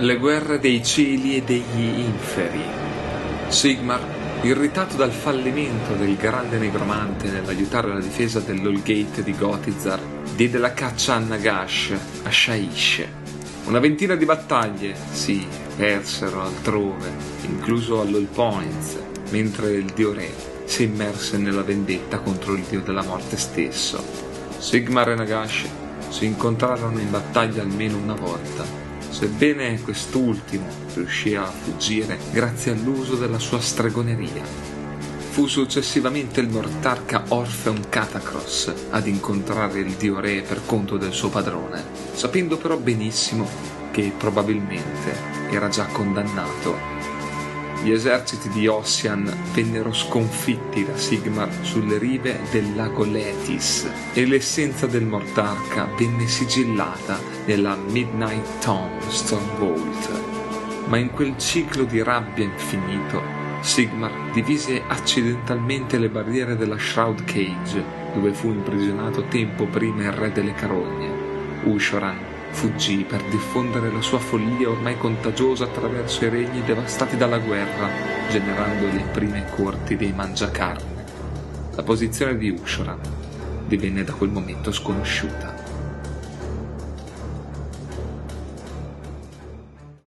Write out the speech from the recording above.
Le guerre dei cieli e degli inferi. Sigmar, irritato dal fallimento del grande negromante nell'aiutare la difesa dell'Holgate di Gotizar, diede la caccia a Nagash, a Shaish. Una ventina di battaglie, sì, persero altrove, incluso all'All Points, mentre il dio re si immerse nella vendetta contro il dio della morte stesso. Sigmar e Nagash si incontrarono in battaglia almeno una volta sebbene quest'ultimo riuscì a fuggire grazie all'uso della sua stregoneria. Fu successivamente il mortarca Orpheum Catacross ad incontrare il dio re per conto del suo padrone, sapendo però benissimo che probabilmente era già condannato gli eserciti di Ossian vennero sconfitti da Sigmar sulle rive del lago Letis e l'essenza del Mortarca venne sigillata nella Midnight Tomb Stormvault. Ma in quel ciclo di rabbia infinito, Sigmar divise accidentalmente le barriere della Shroud Cage, dove fu imprigionato tempo prima il re delle carogne. Ushoran Fuggì per diffondere la sua follia ormai contagiosa attraverso i regni devastati dalla guerra, generando le prime corti dei mangiacarne. La posizione di Ushoran divenne da quel momento sconosciuta.